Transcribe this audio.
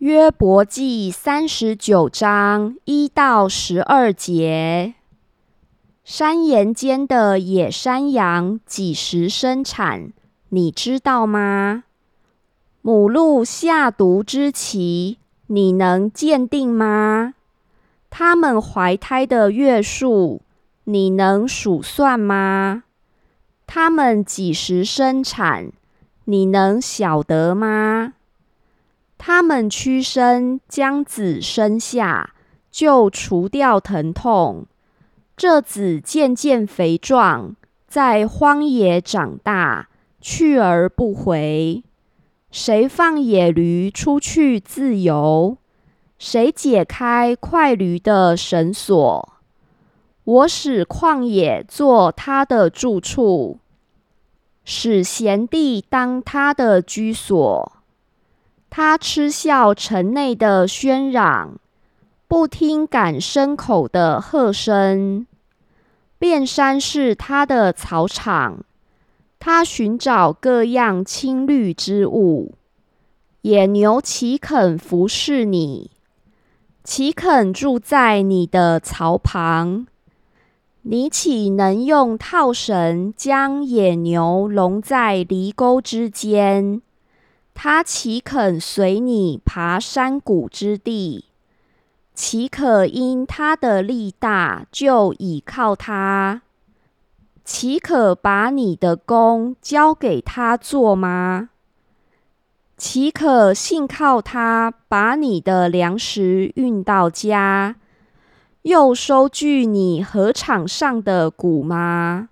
约伯记三十九章一到十二节：山岩间的野山羊几时生产？你知道吗？母鹿下犊之期，你能鉴定吗？它们怀胎的月数，你能数算吗？它们几时生产？你能晓得吗？他们屈身将子生下，就除掉疼痛。这子渐渐肥壮，在荒野长大，去而不回。谁放野驴出去自由？谁解开快驴的绳索？我使旷野做他的住处，使贤地当他的居所。他嗤笑城内的喧嚷，不听赶牲口的喝声。遍山是他的草场，他寻找各样青绿之物。野牛岂肯服侍你？岂肯住在你的槽旁？你岂能用套绳将野牛笼在犁沟之间？他岂肯随你爬山谷之地？岂可因他的力大就倚靠它？岂可把你的工交给他做吗？岂可信靠他把你的粮食运到家？又收据你禾场上的谷吗？